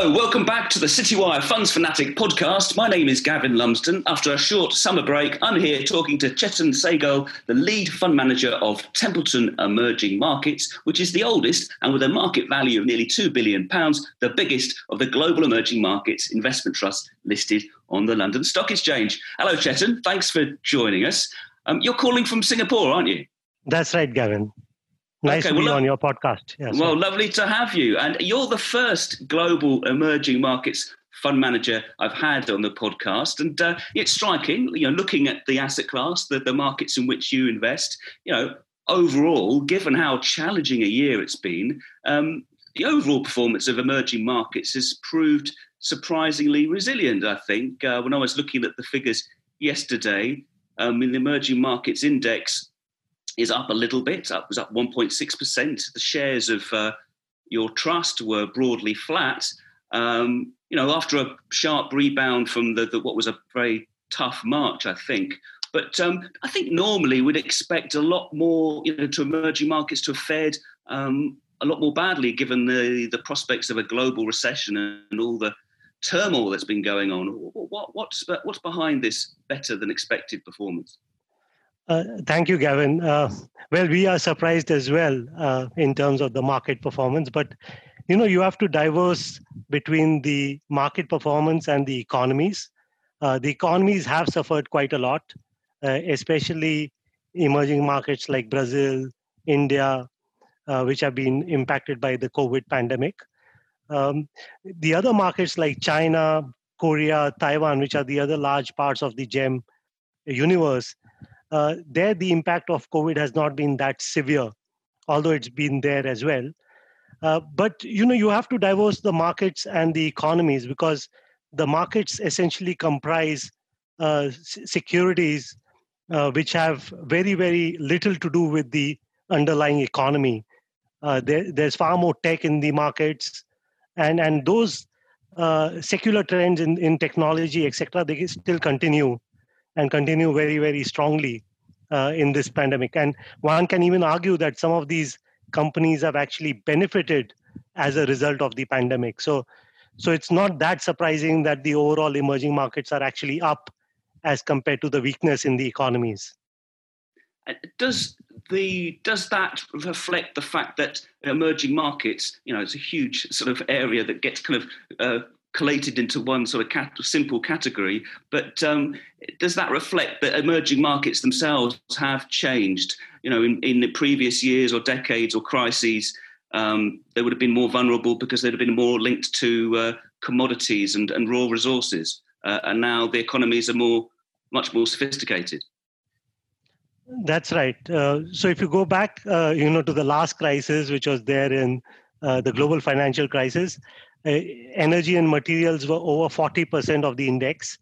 Hello, welcome back to the Citywire Funds Fanatic podcast. My name is Gavin Lumsden. After a short summer break, I'm here talking to Chetan Sehgal, the lead fund manager of Templeton Emerging Markets, which is the oldest and with a market value of nearly £2 billion, the biggest of the global emerging markets investment trusts listed on the London Stock Exchange. Hello, Chetan. Thanks for joining us. Um, you're calling from Singapore, aren't you? That's right, Gavin. Nice okay, to be on your podcast. Yes, well, lovely to have you. And you're the first global emerging markets fund manager I've had on the podcast. And uh, it's striking, you know, looking at the asset class, the, the markets in which you invest, you know, overall, given how challenging a year it's been, um, the overall performance of emerging markets has proved surprisingly resilient, I think. Uh, when I was looking at the figures yesterday, um, in the emerging markets index, is up a little bit. Up was up 1.6%. The shares of uh, your trust were broadly flat. Um, you know, after a sharp rebound from the, the, what was a very tough March, I think. But um, I think normally we'd expect a lot more, you know, to emerging markets to have fared um, a lot more badly, given the the prospects of a global recession and all the turmoil that's been going on. What, what's what's behind this better than expected performance? Uh, thank you, Gavin. Uh, well, we are surprised as well uh, in terms of the market performance, but you know you have to diverse between the market performance and the economies. Uh, the economies have suffered quite a lot, uh, especially emerging markets like Brazil, India, which have been impacted by the COVID pandemic. Um, the other markets like China, Korea, Taiwan, which are the other large parts of the GEM universe, uh, there the impact of COVID has not been that severe, although it's been there as well. Uh, but you know you have to divorce the markets and the economies because the markets essentially comprise uh, securities uh, which have very very little to do with the underlying economy. Uh, there, there's far more tech in the markets, and and those uh, secular trends in, in technology, etc., they still continue and continue very, very strongly uh, in this pandemic. And one can even argue that some of these companies have actually benefited as a result of the pandemic. So, so it's not that surprising that the overall emerging markets are actually up as compared to the weakness in the economies. Uh, does the does that reflect the fact that emerging markets, you know, it's a huge sort of area that gets kind of uh, collated into one sort of cat- simple category. But um, does that reflect that emerging markets themselves have changed? You know, in, in the previous years or decades or crises, um, they would have been more vulnerable because they'd have been more linked to uh, commodities and, and raw resources. Uh, and now the economies are more, much more sophisticated. That's right. Uh, so if you go back, uh, you know, to the last crisis, which was there in uh, the global financial crisis, energy and materials were over 40% of the index,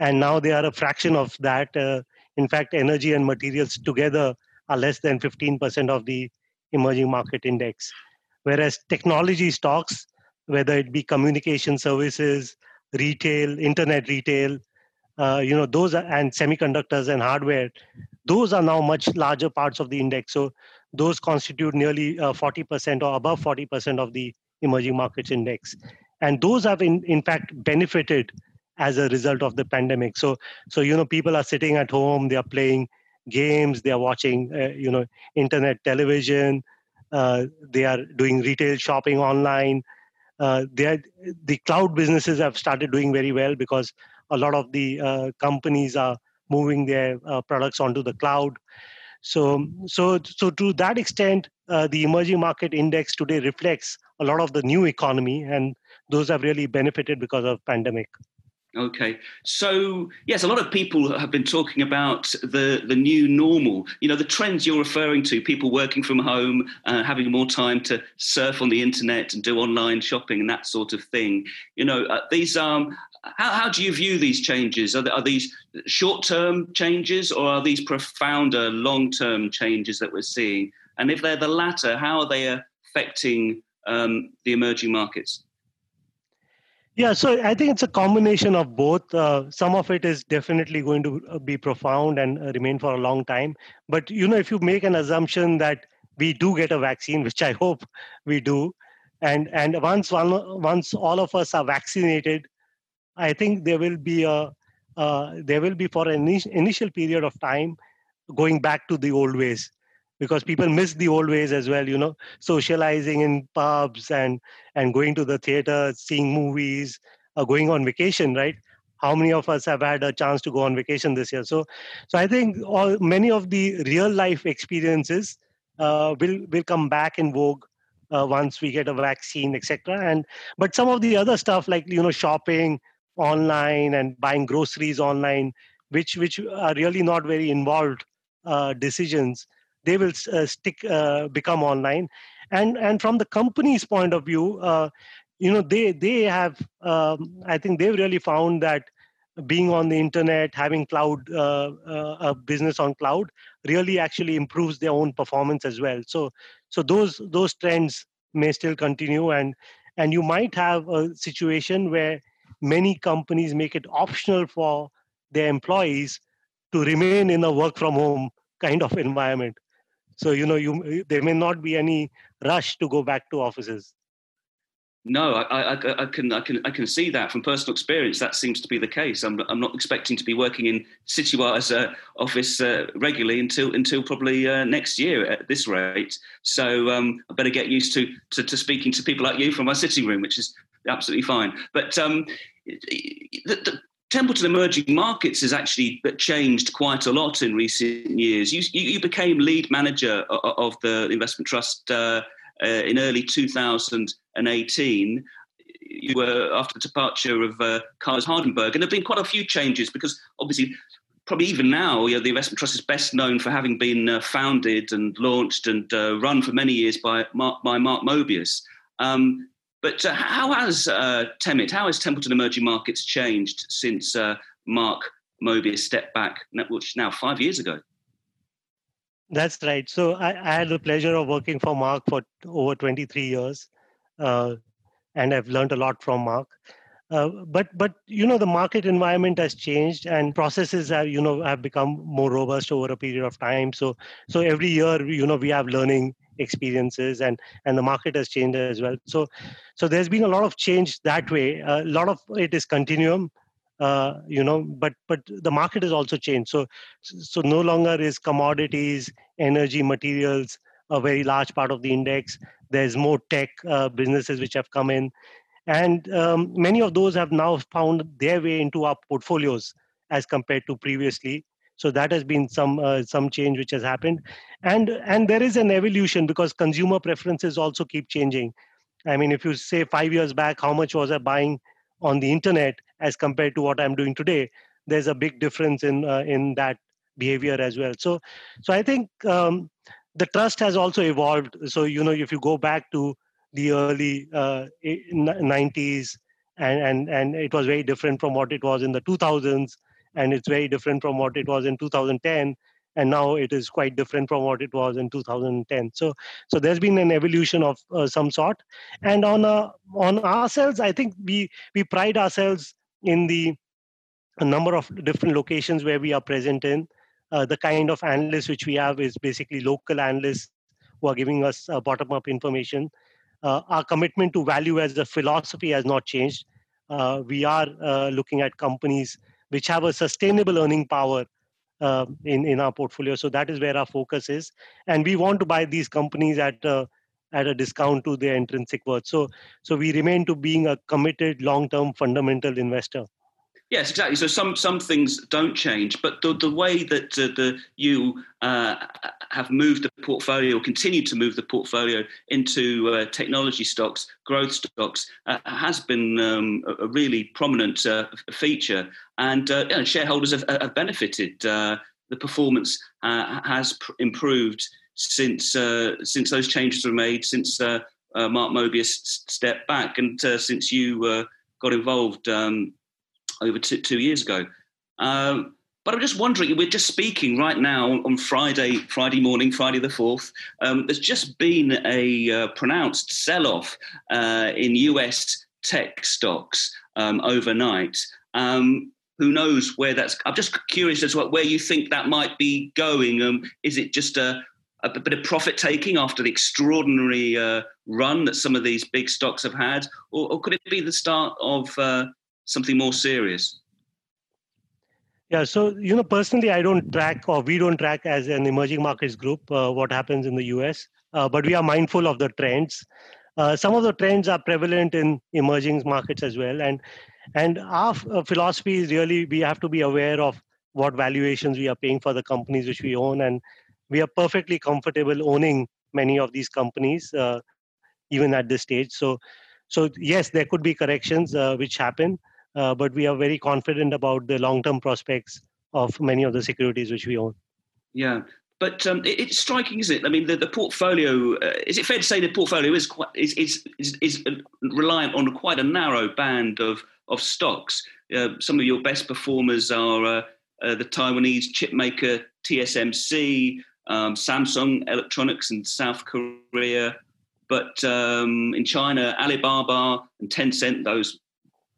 and now they are a fraction of that. Uh, in fact, energy and materials together are less than 15% of the emerging market index. Whereas technology stocks, whether it be communication services, retail, internet retail, uh, you know, those are, and semiconductors and hardware, those are now much larger parts of the index. So those constitute nearly uh, 40% or above 40% of the emerging markets index. And those have in, in fact benefited as a result of the pandemic. So so you know people are sitting at home they are playing games they are watching uh, you know internet television uh, they are doing retail shopping online. Uh, they are, the cloud businesses have started doing very well because a lot of the uh, companies are moving their uh, products onto the cloud. So so so to that extent uh, the emerging market index today reflects a lot of the new economy and those have really benefited because of pandemic Okay, so yes, a lot of people have been talking about the the new normal. You know, the trends you're referring to: people working from home, uh, having more time to surf on the internet and do online shopping and that sort of thing. You know, uh, these um, how, how do you view these changes? Are, are these short term changes or are these profounder long term changes that we're seeing? And if they're the latter, how are they affecting um, the emerging markets? Yeah, so I think it's a combination of both. Uh, some of it is definitely going to uh, be profound and uh, remain for a long time. But you know, if you make an assumption that we do get a vaccine, which I hope we do, and and once one once all of us are vaccinated i think there will be a uh, there will be for an initial period of time going back to the old ways because people miss the old ways as well you know socializing in pubs and and going to the theater seeing movies uh, going on vacation right? How many of us have had a chance to go on vacation this year? So so i think all many of the real life experiences uh, will will come back in vogue uh, once we get a vaccine etc and but some of the other stuff like you know shopping online and buying groceries online which which are really not very involved uh, decisions they will uh, stick uh, become online. And and from the company's point of view uh, you know they they have um, i think they've really found that being on the internet having cloud uh, uh, a business on cloud really actually improves their own performance as well. So so those those trends may still continue. And and you might have a situation where many companies make it optional for their employees to remain in a work from home kind of environment so you know you there may not be any rush to go back to offices no, I, I, I, can, I can, I can see that from personal experience. That seems to be the case. I'm, I'm not expecting to be working in Citywire's uh, office uh, regularly until, until probably uh, next year at this rate. So um, I better get used to, to, to speaking to people like you from my sitting room, which is absolutely fine. But um, the, the, Templeton Emerging Markets has actually changed quite a lot in recent years. You, you, became lead manager of, of the investment trust uh, uh, in early 2018. You were after the departure of uh, Carlos Hardenberg, and there have been quite a few changes because obviously probably even now, you know, the investment trust is best known for having been uh, founded and launched and uh, run for many years by Mark, by Mark Mobius. Um, but uh, how has uh, TEMIT, how has Templeton Emerging Markets changed since uh, Mark Mobius stepped back, which now five years ago? That's right. So I, I, had the pleasure of working for Mark for over 23 years, uh, and I've learned a lot from Mark. Uh, but but you know the market environment has changed and processes have you know have become more robust over a period of time. So so every year you know we have learning experiences and and the market has changed as well. So so there's been a lot of change that way. A lot of it is continuum uh, you know but but the market has also changed. So so no longer is commodities energy materials a very large part of the index. There's more tech uh, businesses which have come in and um, many of those have now found their way into our portfolios as compared to previously. So that has been some uh, some change which has happened. And and there is an evolution because consumer preferences also keep changing. I mean if you say 5 years back how much was i buying on the internet as compared to what i'm doing today there's a big difference in uh, in that behavior as well. So so i think um, the trust has also evolved. So you know if you go back to the early uh, 90s and, and and it was very different from what it was in the 2000s and it's very different from what it was in 2010 and now it is quite different from what it was in 2010 so so there's been an evolution of uh, some sort. And on uh, on ourselves i think we we pride ourselves in the number of different locations where we are present in. Uh, the kind of analysts which we have is basically local analysts who are giving us uh, bottom up information our commitment to value as a philosophy has not changed uh, we are looking at companies which have a sustainable earning power uh, in in our portfolio. So that is where our focus is, and we want to buy these companies at a, at a discount to their intrinsic worth. So so we remain to being a committed long term fundamental investor. Yes, exactly. So some some things don't change, but the the way that uh, the you uh, have moved the portfolio, continue to move the portfolio into uh, technology stocks, growth stocks, uh, has been um, a really prominent uh, feature, and you uh, know, shareholders have, have benefited. the performance has pr- improved since since those changes were made, since Mark Mobius stepped back, and since you got involved. Um, over two, two years ago. Um, but I'm just wondering, we're just speaking right now on Friday, Friday morning, Friday the 4th. Um, there's just been a uh, pronounced sell off uh, in US tech stocks um, overnight. Um, who knows where that's? I'm just curious as to where you think that might be going. Um, is it just a, a bit of profit taking after the extraordinary uh, run that some of these big stocks have had, or, or could it be the start of uh, something more serious? Yeah, so you know, personally, I don't track, or we don't track as an emerging markets group uh, what happens in the US, uh, but we are mindful of the trends. Uh, some of the trends are prevalent in emerging markets as well, and and our uh, philosophy is really we have to be aware of what valuations we are paying for the companies which we own, and we are perfectly comfortable owning many of these companies, uh, even at this stage. So, so yes, there could be corrections uh, which happen uh, but we are very confident about the long-term prospects of many of the securities which we own. Yeah, but um, it, it's striking, isn't it? I mean, the, the portfolio. Uh, is it fair to say the portfolio is quite is is is, is reliant on quite a narrow band of of stocks? Uh, some of your best performers are uh, uh the Taiwanese chipmaker TSMC, um, Samsung Electronics in South Korea, but um, in China, Alibaba and Tencent, those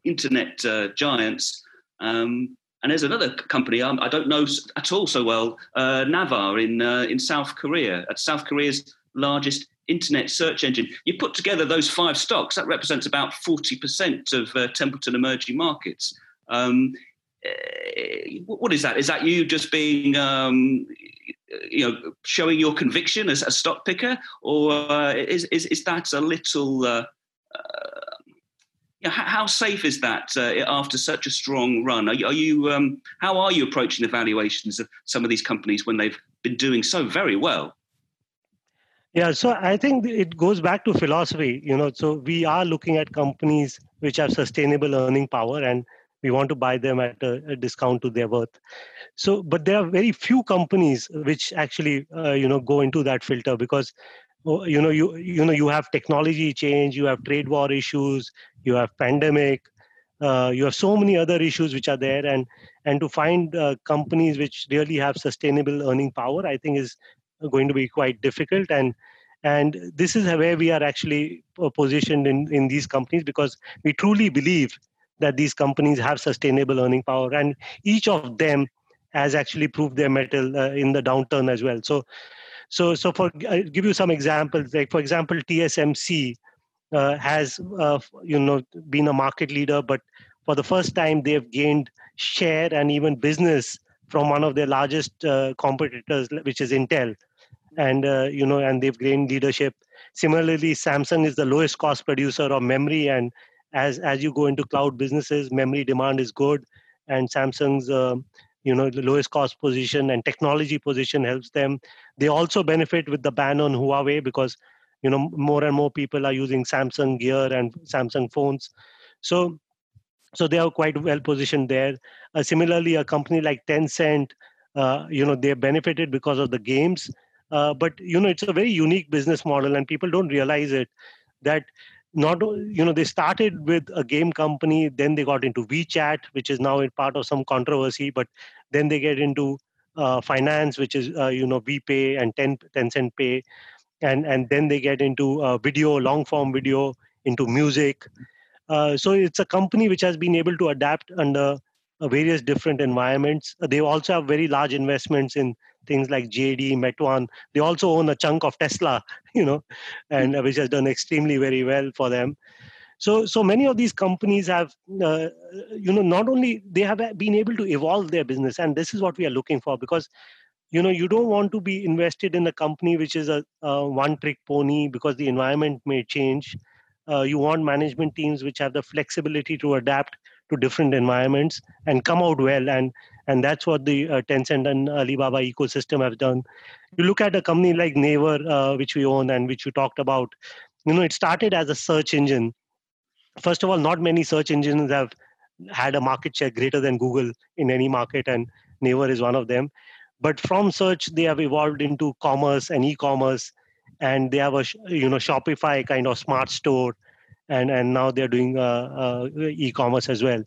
internet uh, giants. Um, and there's another company um, I don't know at all so well, uh, Naver in uh, in South Korea, at South Korea's largest internet search engine. You put together those five stocks, that represents about 40% of uh, Templeton emerging markets. Um, eh, what is that? Is that you just being, um, you know, showing your conviction as a stock picker, or uh, is, is is that a little uh, how safe is that uh, after such a strong run? Are you, are you um, how are you approaching the valuations of some of these companies when they've been doing so very well? Yeah, so I think it goes back to philosophy. You know, so we are looking at companies which have sustainable earning power, and we want to buy them at a, a discount to their worth. So, but there are very few companies which actually, uh, you know, go into that filter because you know you you know you have technology change you have trade war issues you have pandemic uh, you have so many other issues which are there. And and to find uh, companies which really have sustainable earning power i think is going to be quite difficult. And and this is where we are actually uh, positioned in in these companies because we truly believe that these companies have sustainable earning power. And each of them has actually proved their mettle uh, in the downturn as well. So so, so for I'll give you some examples. Like for example, TSMC uh, has uh, you know been a market leader, but for the first time they've gained share and even business from one of their largest uh, competitors, which is Intel, and uh, you know, and they've gained leadership. Similarly, Samsung is the lowest cost producer of memory, and as as you go into cloud businesses, memory demand is good, and Samsung's uh, you know the lowest cost position and technology position helps them. They also benefit with the ban on huawei because you know more and more people are using samsung gear and samsung phones. So so they are quite well positioned there. Uh, similarly a company like tencent uh, you know they benefited because of the games. Uh, but you know it's a very unique business model and people don't realize it that not you know they started with a game company then they got into wechat which is now a part of some controversy but then they get into uh, finance which is uh, you know vpay and 10 tencent pay and and then they get into uh, video long form video into music. Uh, so it's a company which has been able to adapt under uh, various different environments. They also have very large investments in things like JD, Meituan. They also own a chunk of Tesla, you know, and uh, which has done extremely very well for them. So, so many of these companies have, uh, you know, not only they have been able to evolve their business, and this is what we are looking for because, you know, you don't want to be invested in a company which is a, a one-trick pony because the environment may change. Uh, you want management teams which have the flexibility to adapt to different environments and come out well and and that's what the uh, Tencent and Alibaba ecosystem have done. You look at a company like Naver, uh, which we own and which you talked about. You know, it started as a search engine. First of all, not many search engines have had a market share greater than Google in any market, and Naver is one of them. But from search, they have evolved into commerce and e-commerce, and they have a you know Shopify kind of smart store, and and now they're doing uh, uh, e-commerce as well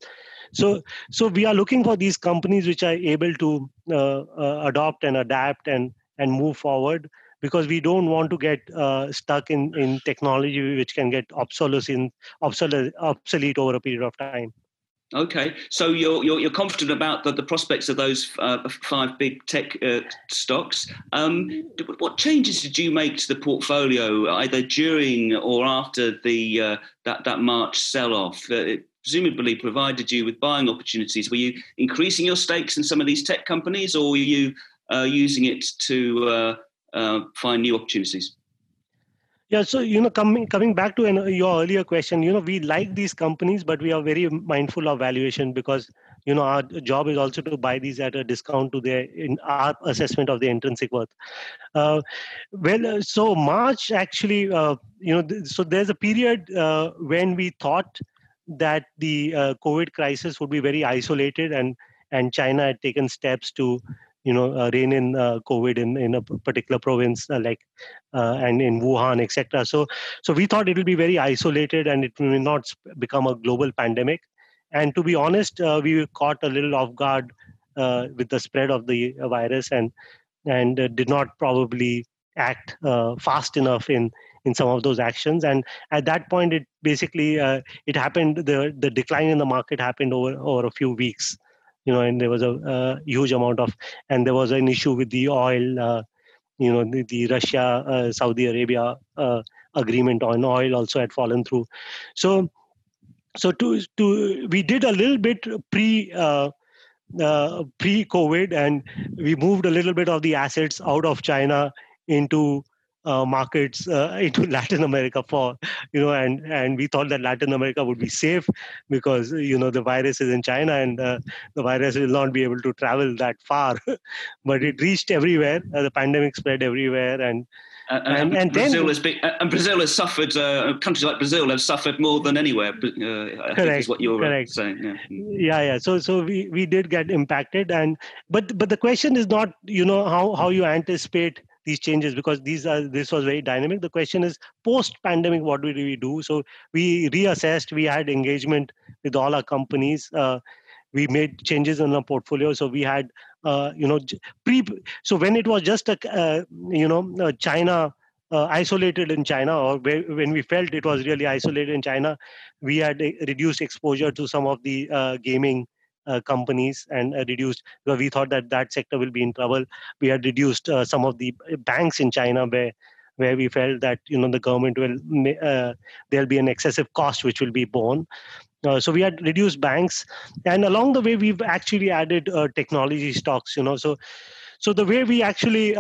so so we are looking for these companies which are able to uh, uh, adopt and adapt and and move forward because we don't want to get uh, stuck in in technology which can get obsolescent obsolete obsolete over a period of time Okay, so you're you're, you're confident about the, the prospects of those uh, five big tech uh, stocks. Um, what changes did you make to the portfolio, either during or after the uh, that that March sell-off? Uh, it presumably provided you with buying opportunities. Were you increasing your stakes in some of these tech companies, or were you uh, using it to uh, find new opportunities? Yeah, so you know, coming coming back to an, your earlier question, you know, we like these companies, but we are very mindful of valuation because you know our job is also to buy these at a discount to their in our assessment of the intrinsic worth. Uh, well, uh, so March actually, uh, you know, th- so there's a period uh, when we thought that the uh, COVID crisis would be very isolated and and China had taken steps to you know uh, rein in uh, covid in, in a particular province uh, like uh, and in wuhan etc so so we thought it will be very isolated and it will not become a global pandemic. And to be honest uh, we caught a little off guard with the spread of the virus and and did not probably act fast enough in in some of those actions and at that point it basically it happened the the decline in the market happened over over a few weeks you know, and there was a, a huge amount of, and there was an issue with the oil, uh, you know, the, the Russia uh, Saudi Arabia uh, agreement on oil also had fallen through. So, so to to we did a little bit pre. Uh, uh, pre-COVID, and we moved a little bit of the assets out of China into uh, markets uh, into Latin America for you know and and we thought that Latin America would be safe because you know the virus is in China and uh, the virus will not be able to travel that far but it reached everywhere uh, the pandemic spread everywhere and uh, and, and, Brazil then, has been, and Brazil has suffered. Uh, countries like Brazil have suffered more than anywhere. Uh, I correct, is what you're correct. saying. Yeah. yeah, yeah. So, so we, we did get impacted, and but but the question is not you know how how you anticipate these changes because these are this was very dynamic. The question is post pandemic what do we do? So we reassessed we had engagement with all our companies. Uh, we made changes in our portfolio. So we had uh, you know pre so when it was just a uh, you know uh, china uh, isolated in china or when we felt it was really isolated in china we had reduced exposure to some of the uh, gaming uh, companies and uh, reduced because we thought that that sector will be in trouble. We had reduced uh, some of the banks in china where where we felt that you know the government will uh, there'll be an excessive cost which will be borne. Uh, so we had reduced banks and along the way we've actually added uh, technology stocks you know. So so the way we actually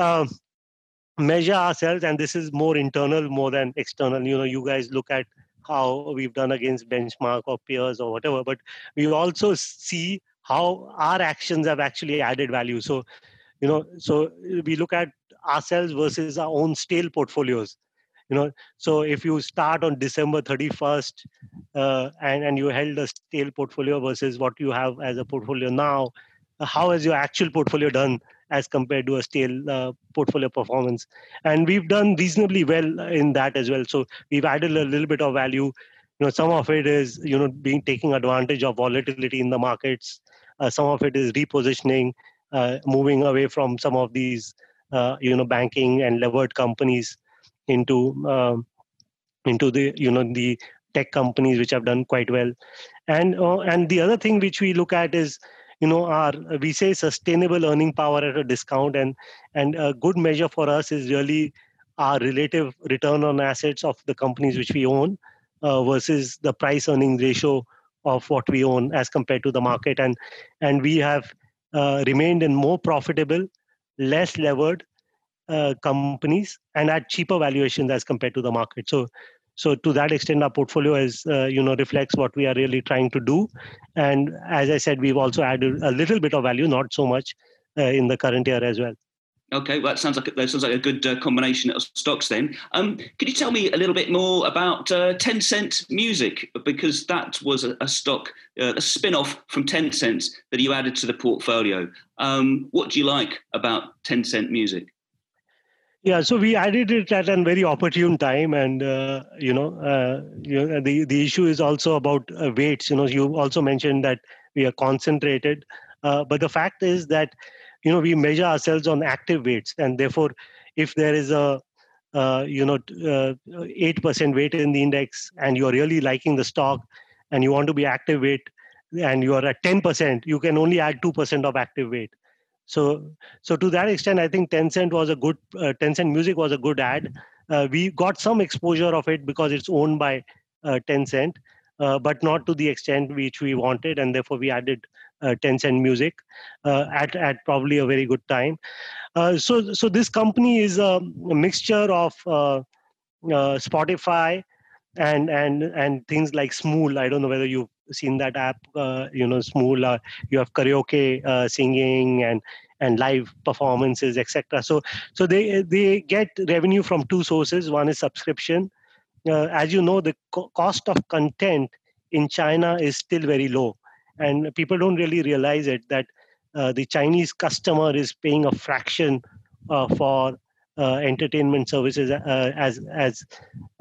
measure ourselves and this is more internal more than external you know you guys look at how we've done against benchmark or peers or whatever but we also see how our actions have actually added value. So you know so we look at ourselves versus our own stale portfolios. You know so if you start on december 31st uh, and and you held a stale portfolio versus what you have as a portfolio now how has your actual portfolio done as compared to a stale uh, portfolio performance. And we've done reasonably well in that as well. So we've added a little bit of value. You know, some of it is you know being taking advantage of volatility in the markets. Uh, some of it is repositioning, uh, moving away from some of these uh, you know banking and levered companies into um, into the you know the tech companies which have done quite well and uh, and the other thing which we look at is you know our we say sustainable earning power at a discount and and a good measure for us is really our relative return on assets of the companies which we own uh, versus the price earning ratio of what we own as compared to the market. And and we have uh, remained in more profitable less levered uh, companies and at cheaper valuations as compared to the market. So so to that extent our portfolio is uh, you know reflects what we are really trying to do and as i said we've also added a little bit of value not so much uh, in the current year as well Okay, well, that sounds like that sounds like a good uh, combination of stocks. Then, um, could you tell me a little bit more about uh, Cent Music because that was a, a stock, uh, a spin-off from Tencent that you added to the portfolio. Um, what do you like about Tencent Music? Yeah, so we added it at a very opportune time, and uh, you know, uh, you know, the the issue is also about uh, weights. You know, you also mentioned that we are concentrated, uh, but the fact is that you know we measure ourselves on active weights, and therefore, if there is a uh, you know uh, eight percent weight in the index, and you're really liking the stock, and you want to be active weight, and you are at 10%, you can only add 2% of active weight. So, so to that extent, I think Tencent was a good, uh, Tencent Music was a good ad. Uh, we got some exposure of it because it's owned by uh, Tencent, uh, but not to the extent which we wanted, and therefore we added uh, Tencent Music uh, at at probably a very good time. so, so this company is a, mixture of Spotify and and and things like Smule. I don't know whether you've seen that app. Uh, you know. Uh, you have karaoke uh, singing and and live performances, etc. So so they they get revenue from two sources. One is subscription. Uh, as you know, the co- cost of content in China is still very low, and people don't really realize it that uh, the Chinese customer is paying a fraction uh, for uh, entertainment services as as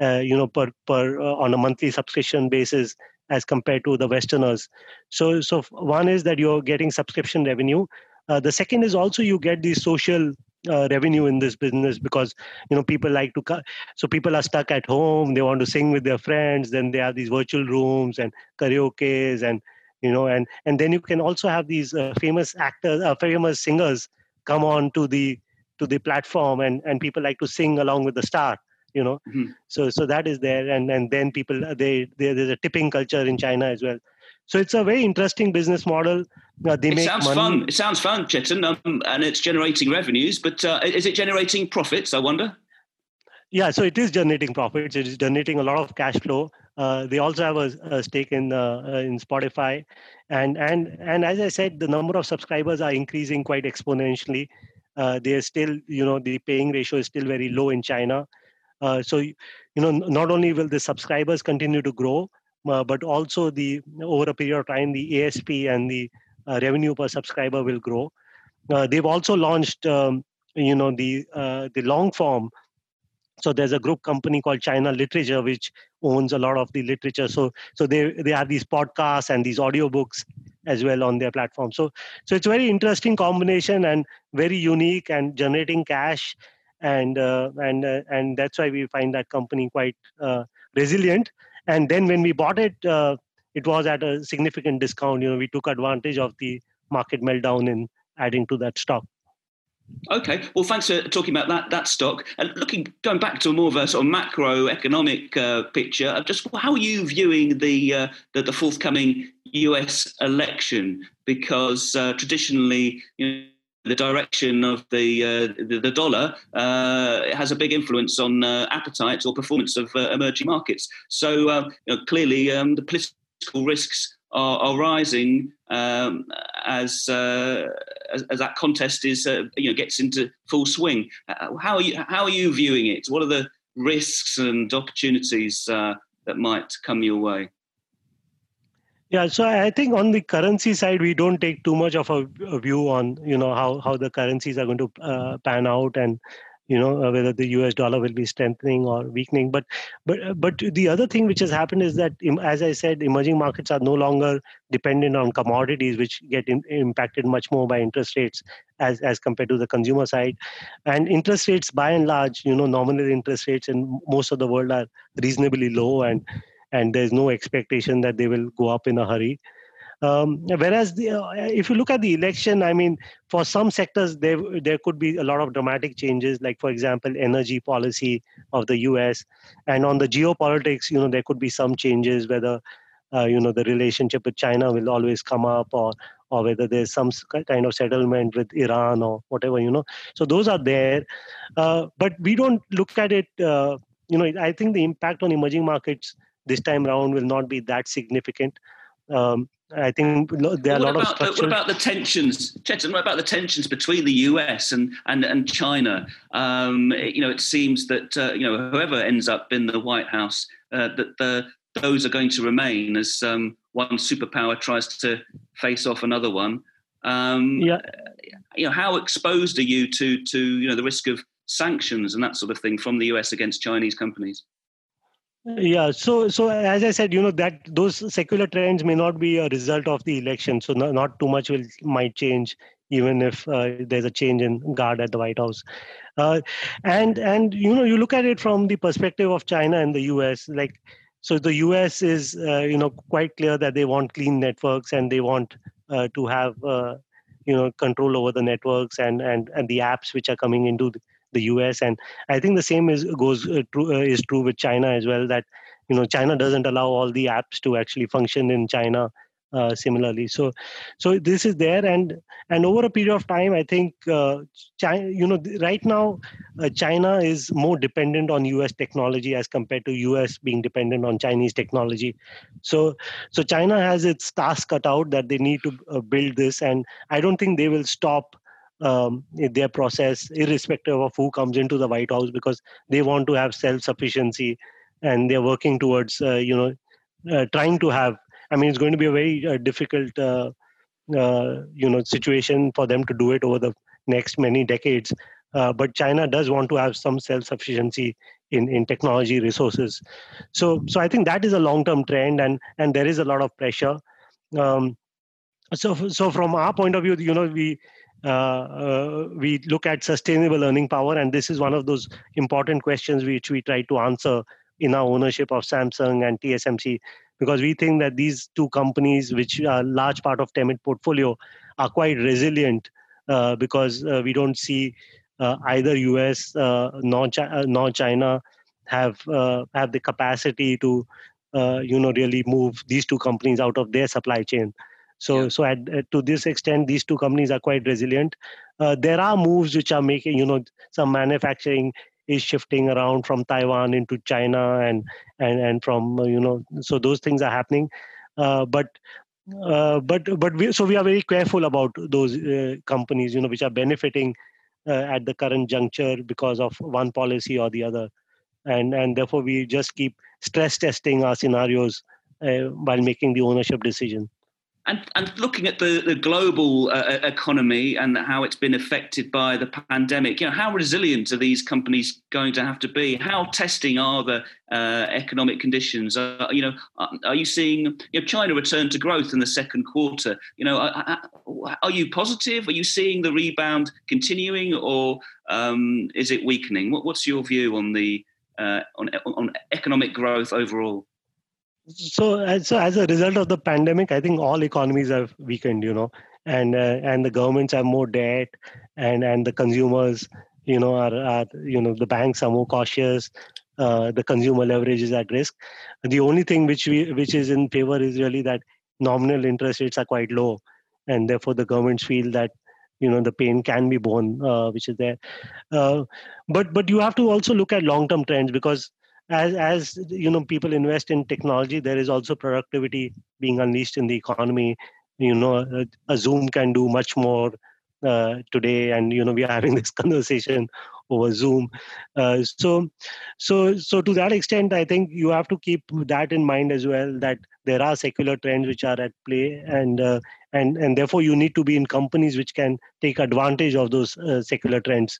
you know per per on a monthly subscription basis as compared to the westerners. So so one is that you're getting subscription revenue. Uh, the second is also you get the social uh, revenue in this business because you know people like to so people are stuck at home they want to sing with their friends then they have these virtual rooms and karaoke's and you know and and then you can also have these uh, famous actors famous singers come on to the to the platform and and people like to sing along with the star you know? Mm-hmm. so so that is there and and then people they, they there's a tipping culture in china as well. So it's a very interesting business model. Uh, they it sounds money. fun. It sounds fun chetan um, and it's generating revenues but uh, is it generating profits i wonder? Yeah so it is generating profits. It is generating a lot of cash flow. Uh, they also have a, a stake in uh, uh, in Spotify, and and and as I said, the number of subscribers are increasing quite exponentially. Uh, they are still you know the paying ratio is still very low in china uh, so you know not only will the subscribers continue to grow uh, but also the over a period of time the asp and the uh, revenue per subscriber will grow. Uh, they've also launched um, you know the uh, the long form. So there's a group company called china literature which owns a lot of the literature. So so they they have these podcasts and these audiobooks as well on their platform. So so it's very interesting combination and very unique and generating cash and uh, and uh, and that's why we find that company quite uh, resilient and then when we bought it uh, it was at a significant discount you know we took advantage of the market meltdown in adding to that stock Okay, well, thanks for talking about that that stock. And looking, going back to a more of a sort of macroeconomic uh, picture, just how are you viewing the, uh, the, the forthcoming U.S. election? Because uh, traditionally, you the direction of the uh, the, the, dollar uh, has a big influence on appetite or performance of emerging markets. So you know, clearly, um, the political risks are, are rising um, as, uh, as, as that contest is uh, you know gets into full swing. Uh, how are you how are you viewing it? What are the risks and opportunities uh, that might come your way? Yeah, so I think on the currency side, we don't take too much of a, a view on you know how how the currencies are going to uh, pan out and you know uh, whether the us dollar will be strengthening or weakening. But but uh, but the other thing which has happened is that as i said emerging markets are no longer dependent on commodities which get in, impacted much more by interest rates as as compared to the consumer side. And interest rates by and large you know nominal interest rates in most of the world are reasonably low. And and there's no expectation that they will go up in a hurry um, whereas the, uh, if you look at the election, I mean, for some sectors there there could be a lot of dramatic changes, like for example, energy policy of the U.S. and on the geopolitics, you know, there could be some changes whether uh, you know the relationship with China will always come up or or whether there's some kind of settlement with Iran or whatever, you know. So those are there, uh, but we don't look at it. Uh, you know, I think the impact on emerging markets this time around will not be that significant. Um, I think there are a lot about, of structure. What about the tensions, Chetan? What about the tensions between the US and and, and China? Um, you know, it seems that uh, you know whoever ends up in the White House, uh, that the those are going to remain as um, one superpower tries to face off another one. Um, yeah. You know, how exposed are you to to you know the risk of sanctions and that sort of thing from the US against Chinese companies? Yeah so so as i said you know that those secular trends may not be a result of the election so not, not too much will might change even if uh, there's a change in guard at the white house. Uh, and and you know you look at it from the perspective of china and the us like so the us is uh, you know quite clear that they want clean networks and they want uh, to have uh, you know control over the networks and and and the apps which are coming into the us and i think the same is goes uh, true uh, is true with china as well that you know china doesn't allow all the apps to actually function in china uh, similarly. So so this is there and and over a period of time i think uh, china you know right now uh, china is more dependent on us technology as compared to us being dependent on chinese technology. So so china has its task cut out that they need to uh, build this and i don't think they will stop um, their process irrespective of who comes into the white house because they want to have self sufficiency and they're working towards uh, you know uh, trying to have I mean, it's going to be a very uh, difficult, uh, uh, you know, situation for them to do it over the next many decades. Uh, but China does want to have some self-sufficiency in, in technology resources. So, so I think that is a long-term trend, and and there is a lot of pressure. Um, so, so from our point of view, you know, we we look at sustainable earning power, and this is one of those important questions which we try to answer in our ownership of Samsung and TSMC because we think that these two companies, which are a large part of Temit portfolio, are quite resilient uh, because uh, we don't see uh, either US uh, nor, China, uh, nor China have uh, have the capacity to you know really move these two companies out of their supply chain. So yeah. so at, at, to this extent, these two companies are quite resilient. there are moves which are making you know some manufacturing is shifting around from Taiwan into China and and and from uh, you know so those things are happening, uh, but. Uh, but but we, so we are very careful about those uh, companies you know which are benefiting uh, at the current juncture because of one policy or the other and and therefore we just keep stress testing our scenarios uh, while making the ownership decision and, and looking at the, the global uh, economy and how it's been affected by the pandemic, you know, how resilient are these companies going to have to be? How testing are the uh, economic conditions? Uh, you know, are you seeing you know, China return to growth in the second quarter? You know, are you positive? Are you seeing the rebound continuing, or um, is it weakening? What, what's your view on the uh, on, on economic growth overall? So as, so as a result of the pandemic i think all economies have weakened you know and uh, and the governments have more debt and and the consumers you know are, are you know the banks are more cautious uh, the consumer leverage is at risk. The only thing which we which is in favor is really that nominal interest rates are quite low and therefore the governments feel that you know the pain can be borne uh, which is there. Uh, but but you have to also look at long term trends because as as you know people invest in technology there is also productivity being unleashed in the economy. You know a, a zoom can do much more uh, today and you know we are having this conversation over zoom. Uh, so so so to that extent i think you have to keep that in mind as well that there are secular trends which are at play and uh, and and therefore you need to be in companies which can take advantage of those uh, secular trends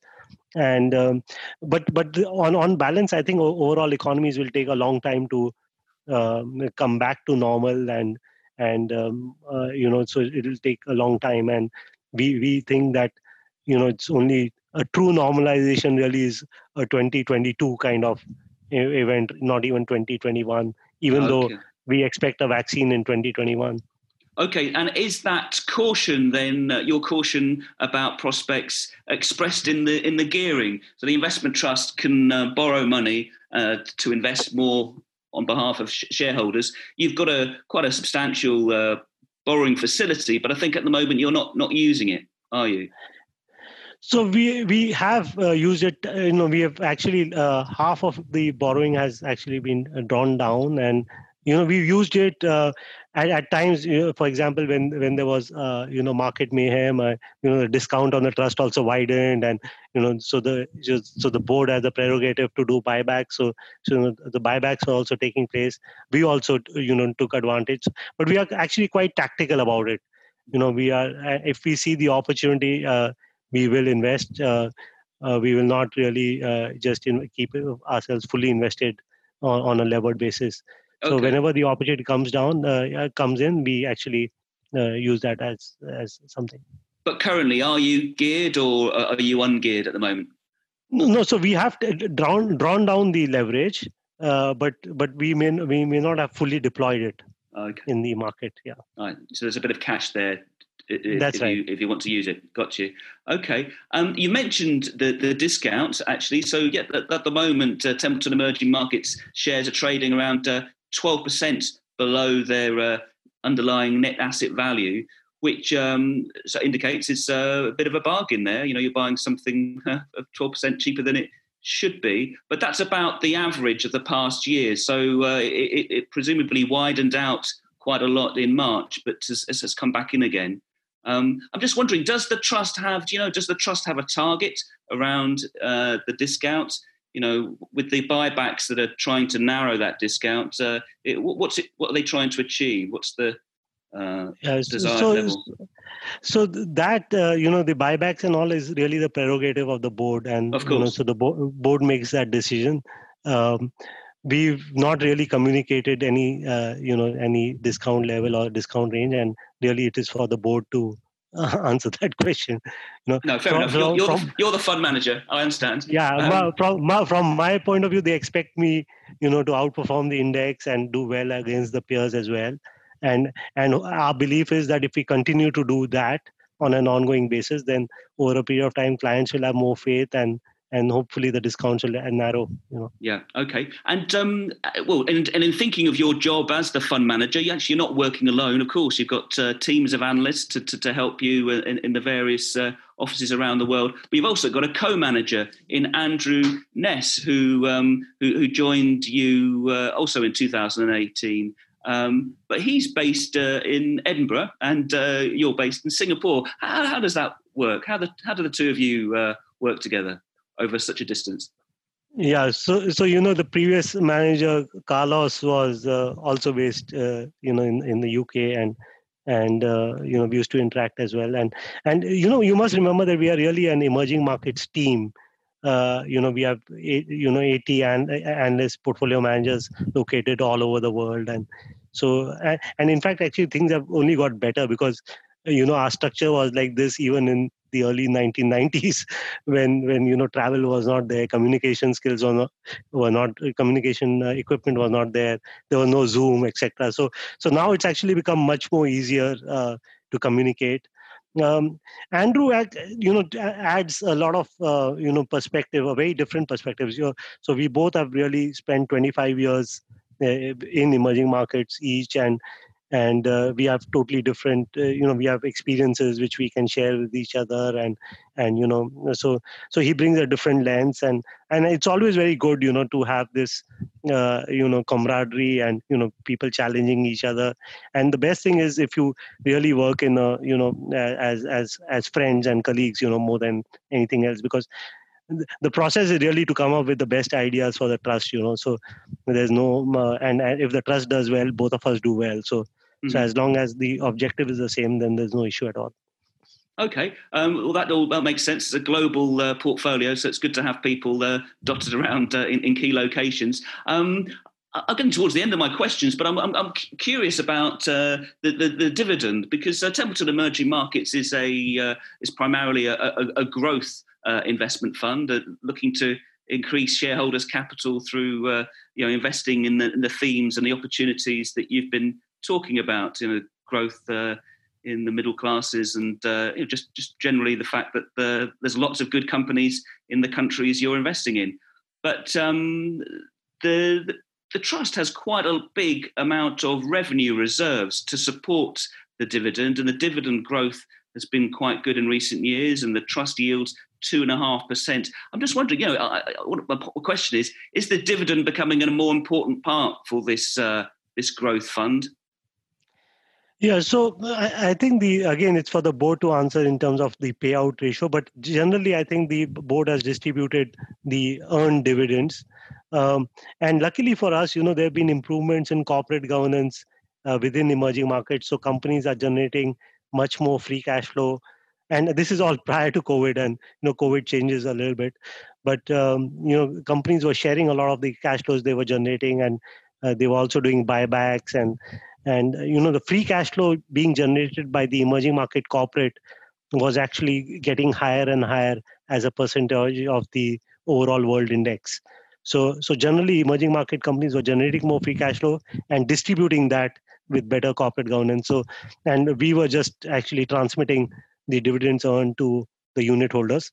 and um, but but on on balance i think overall economies will take a long time to uh, come back to normal and and um, uh, you know so it'll take a long time and we we think that you know it's only a true normalization really is a 2022 kind of event not even 2021 even okay. though we expect a vaccine in 2021 Okay, and is that caution then uh, your caution about prospects expressed in the in the gearing? So the investment trust can uh, borrow money uh, to invest more on behalf of sh- shareholders. You've got a quite a substantial uh, borrowing facility, but I think at the moment you're not not using it, are you? So we we have uh, used it. Uh, you know, we have actually half of the borrowing has actually been drawn down, and you know we've used it uh, at, at times you know, for example when when there was uh, you know market mayhem uh, you know the discount on the trust also widened and you know so the so the board has a prerogative to do buybacks so so you know, the buybacks are also taking place. We also you know took advantage. But we are actually quite tactical about it. You know we are uh, if we see the opportunity uh, we will invest. Uh, we will not really just in, keep ourselves fully invested on, on a levered basis so whenever the opportunity comes down, uh, comes in, we actually uh, use that as as something. But currently, are you geared or are you ungeared at the moment? No, no so we have drawn drawn down the leverage, uh, but but we may we may not have fully deployed it okay. in the market. Yeah. Right. So there's a bit of cash there. If, That's if right. You, if you want to use it, got you. Okay. Um, you mentioned the the discount actually. So yeah, at, at the moment, uh, Templeton Emerging Markets shares are trading around uh, twelve percent below their uh, underlying net asset value which um, so indicates it's a bit of a bargain there. You know, you're buying something uh, 12% cheaper than it should be, but that's about the average of the past year. So uh, it, it, presumably widened out quite a lot in March, but has, has come back in again. Um, I'm just wondering, does the trust have, do you know, does the trust have a target around uh, the discount? You know, with the buybacks that are trying to narrow that discount, uh, it, what's it? What are they trying to achieve? What's the uh, yeah, so, level? so that uh, you know the buybacks and all is really the prerogative of the board and of course. You know, so the bo- board makes that decision um, we've not really communicated any uh, you know any discount level or discount range and really it is for the board to answer that question you know, no fair from, enough. You're, you're, from, the, you're, the, fund manager. I understand. Yeah um, from, my, from my point of view they expect me you know to outperform the index and do well against the peers as well. And and our belief is that if we continue to do that on an ongoing basis then over a period of time clients will have more faith and and hopefully the discounts will narrow you know. Yeah okay. And um well and, and in thinking of your job as the fund manager you actually you're not working alone of course. You've got uh, teams of analysts to, to, to help you in, in the various uh, offices around the world. But you've also got a co-manager in andrew ness who um, who, who joined you uh, also in 2018 um, but he's based uh, in Edinburgh, and uh, you're based in Singapore. How, how, does that work? How, the, how do the two of you uh, work together over such a distance? Yeah, so so you know the previous manager Carlos was uh, also based, uh, you know, in, in the UK, and and uh, you know we used to interact as well. And and you know you must remember that we are really an emerging markets team. Uh, you know we have you know 80 and analyst portfolio managers located all over the world and so and in fact actually things have only got better because you know our structure was like this even in the early 1990s when when you know travel was not there communication skills were not were not communication uh, equipment was not there there was no zoom etc so so now it's actually become much more easier uh, to communicate um, Andrew, you know, adds a lot of uh, you know perspective, a very different perspectives. You so we both have really spent 25 years uh, in emerging markets each, and and uh, we have totally different uh, you know we have experiences which we can share with each other and and you know so so he brings a different lens and and it's always very good you know to have this uh, you know camaraderie and you know people challenging each other. And the best thing is if you really work in a you know as as as friends and colleagues you know more than anything else because the process is really to come up with the best ideas for the trust you know. So there's no uh, and, and, if the trust does well both of us do well. So mm-hmm. so as long as the objective is the same then there's no issue at all Okay, um, well that all that makes sense. It's a global uh, portfolio, so it's good to have people uh, dotted around uh, in, in, key locations. Um, I'm getting towards the end of my questions, but I'm, I'm, I'm curious about uh, the, the, the, dividend because uh, Templeton Emerging Markets is a uh, is primarily a, a, a growth uh, investment fund, uh, looking to increase shareholders' capital through uh, you know investing in the, in the, themes and the opportunities that you've been talking about. You know, growth uh, in the middle classes, and uh, you know, just just generally the fact that the, there's lots of good companies in the countries you're investing in. But um, the, the the trust has quite a big amount of revenue reserves to support the dividend, and the dividend growth has been quite good in recent years, and the trust yields two and a half percent. I'm just wondering, you know, I, I, my question is: Is the dividend becoming a more important part for this uh, this growth fund? Yeah, so I, think the again it's for the board to answer in terms of the payout ratio, but generally I think the board has distributed the earned dividends, um, and luckily for us, you know, there have been improvements in corporate governance uh, within emerging markets, so companies are generating much more free cash flow. And this is all prior to covid and you know covid changes a little bit. But um, you know companies were sharing a lot of the cash flows they were generating and uh, they were also doing buybacks and and uh, you know the free cash flow being generated by the emerging market corporate was actually getting higher and higher as a percentage of the overall world index So, so generally, emerging market companies were generating more free cash flow and distributing that with better corporate governance. So, and we were just actually transmitting the dividends earned to the unit holders.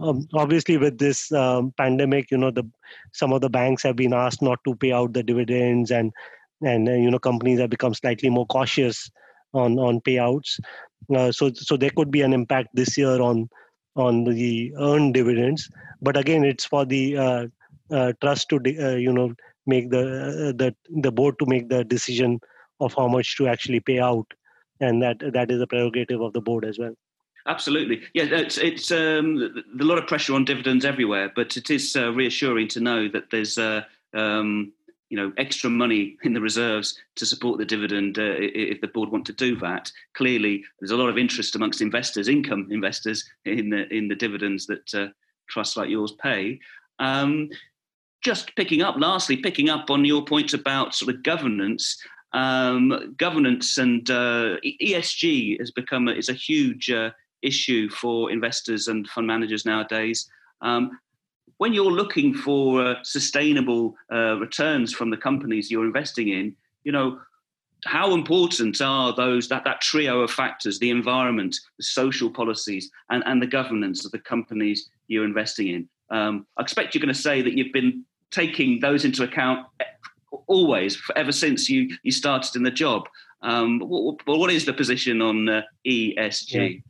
Um, obviously, with this um, pandemic, you know, the some of the banks have been asked not to pay out the dividends, and and uh, you know, companies have become slightly more cautious on on payouts. Uh, so so there could be an impact this year on on the earned dividends. But again, it's for the uh, uh, trust to uh, you know make the uh, the the board to make the decision of how much to actually pay out, and that that is a prerogative of the board as well. Absolutely, yeah. It's it's um, a lot of pressure on dividends everywhere, but it is reassuring to know that there's um, you know extra money in the reserves to support the dividend uh, if the board want to do that. Clearly, there's a lot of interest amongst investors, income investors, in the in the dividends that uh, trusts like yours pay. Um, just picking up, lastly, picking up on your point about sort of governance. Um, governance and uh, ESG has become a, is a huge uh, issue for investors and fund managers nowadays. Um, when you're looking for uh, sustainable uh, returns from the companies you're investing in, you know, how important are those that, that trio of factors the environment the social policies and, and the governance of the companies you're investing in um, i expect you're going to say that you've been taking those into account always ever since you you started in the job. Um, what, what is the position on uh, ESG? Yeah.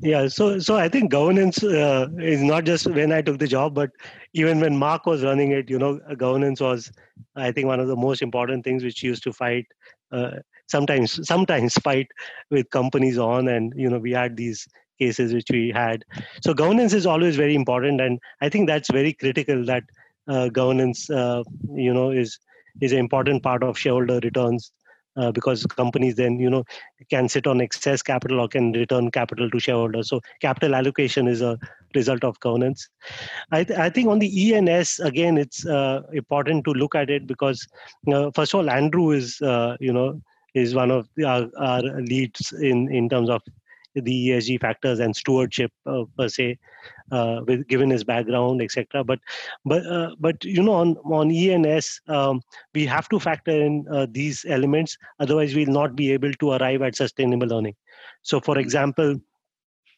Yeah. so so I think governance uh, is not just when I took the job, but even when Mark was running it, you know, governance was, I think, one of the most important things which used to fight. Uh, sometimes, sometimes fight with companies on, and you know, we had these cases which we had. So governance is always very important, and I think that's very critical. That uh, governance, uh, you know, is is an important part of shareholder returns uh, because companies then you know can sit on excess capital or can return capital to shareholders. So capital allocation is a result of governance. I, th- I think on the ens again it's uh, important to look at it because first of all andrew is uh, you know is one of the, our, our, leads in in terms of the esg factors and stewardship uh, per se uh, with given his background, etc. But but uh, but you know on on ENS um, we have to factor in uh, these elements. Otherwise, we'll not be able to arrive at sustainable earning. So, for example,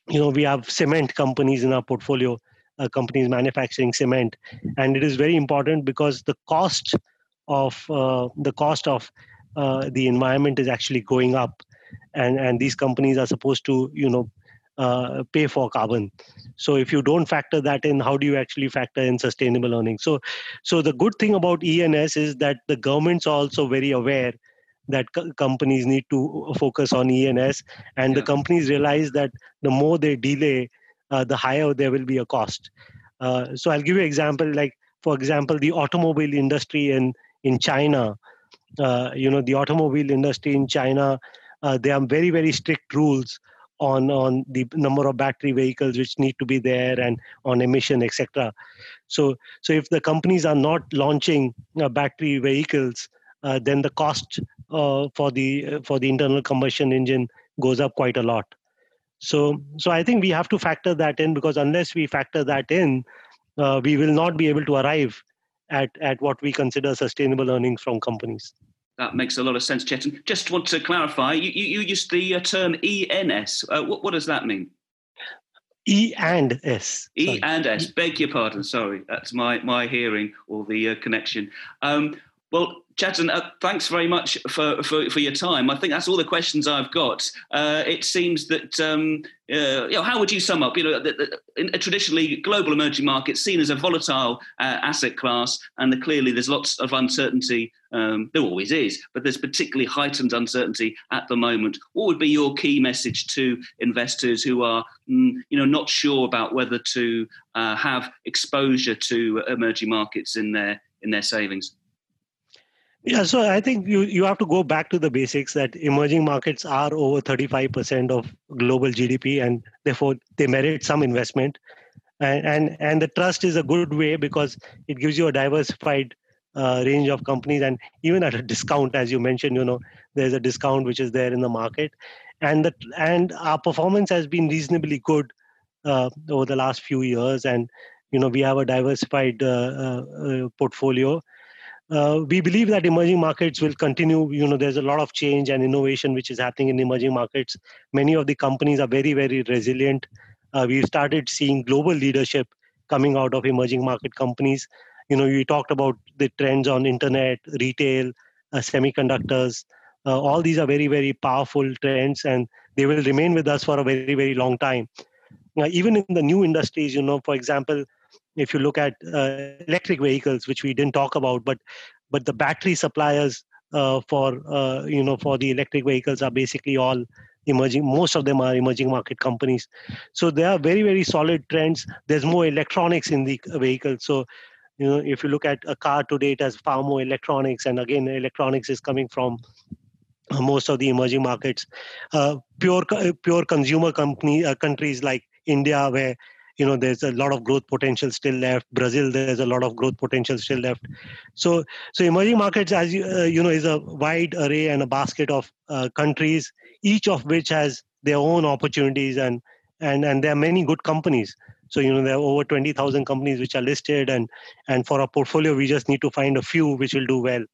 you know we have cement companies in our portfolio. Uh, companies manufacturing cement, and it is very important because the cost of uh, the cost of uh, the environment is actually going up and and these companies are supposed to you know uh, pay for carbon. So if you don't factor that in how do you actually factor in sustainable earnings? So so the good thing about ens is that the governments are also very aware that co- companies need to focus on ens and yeah. the companies realize that the more they delay uh, the higher there will be a cost. Uh, so i'll give you an example like for example the automobile industry in in china. Uh, you know the automobile industry in china uh, there are very very strict rules on on the number of battery vehicles which need to be there and on emission etc so so if the companies are not launching uh, battery vehicles uh, then the cost uh, for the uh, for the internal combustion engine goes up quite a lot. So so i think we have to factor that in because unless we factor that in uh, we will not be able to arrive at at what we consider sustainable earnings from companies that makes a lot of sense, Chetan. Just want to clarify, you, you, you used the uh, term ENS. Uh, what, what does that mean? E and S. E and S. Beg your pardon. Sorry, that's my my hearing or the uh, connection. Um, well, Chetan, uh, thanks very much for, for, for, your time. I think that's all the questions I've got. Uh, it seems that, um, uh, you know, how would you sum up? You know, the, the, in, traditionally, global emerging markets seen as a volatile uh, asset class, and the, clearly there's lots of uncertainty. Um, there always is, but there's particularly heightened uncertainty at the moment. What would be your key message to investors who are, mm, you know, not sure about whether to uh, have exposure to emerging markets in their in their savings? Yeah, so I think you, you have to go back to the basics that emerging markets are over 35% of global GDP and therefore they merit some investment. And, and, and the trust is a good way because it gives you a diversified uh, range of companies and even at a discount, as you mentioned, you know, there's a discount which is there in the market. And, the, and our performance has been reasonably good uh, over the last few years. And you know we have a diversified portfolio uh, we believe that emerging markets will continue. You know there's a lot of change and innovation which is happening in emerging markets. Many of the companies are very very resilient. Uh, we started seeing global leadership coming out of emerging market companies. You know you talked about the trends on internet retail uh, semiconductors. Uh, all these are very very powerful trends and they will remain with us for a very very long time. Now, even in the new industries you know for example if you look at uh, electric vehicles which we didn't talk about but but the battery suppliers uh, for uh, you know for the electric vehicles are basically all emerging most of them are emerging market companies. So there are very very solid trends. There's more electronics in the vehicle. So you know if you look at a car today it has far more electronics and again electronics is coming from most of the emerging markets. Uh, pure pure consumer company uh, countries like india where you know there's a lot of growth potential still left. Brazil there's a lot of growth potential still left. So so emerging markets as you, uh, you know is a wide array and a basket of uh, countries each of which has their own opportunities and and and there are many good companies. So you know there are over 20000 companies which are listed and and for our portfolio we just need to find a few which will do well.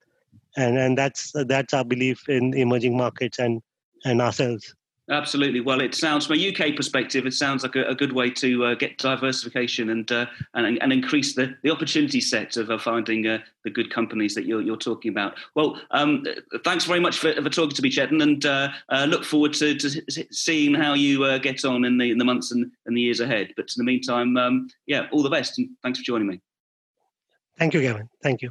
And and that's that's our belief in emerging markets and and ourselves Absolutely. Well, it sounds, from a UK perspective, it sounds like a, a good way to uh, get diversification and, uh, and and increase the, the opportunity set of uh, finding uh, the good companies that you're, you're talking about. Well, um, thanks very much for, for, talking to me, Chetan, and uh, uh, look forward to, to, seeing how you get on in the in the months and, and the years ahead. But in the meantime, um, yeah, all the best, and thanks for joining me. Thank you, Gavin. Thank you.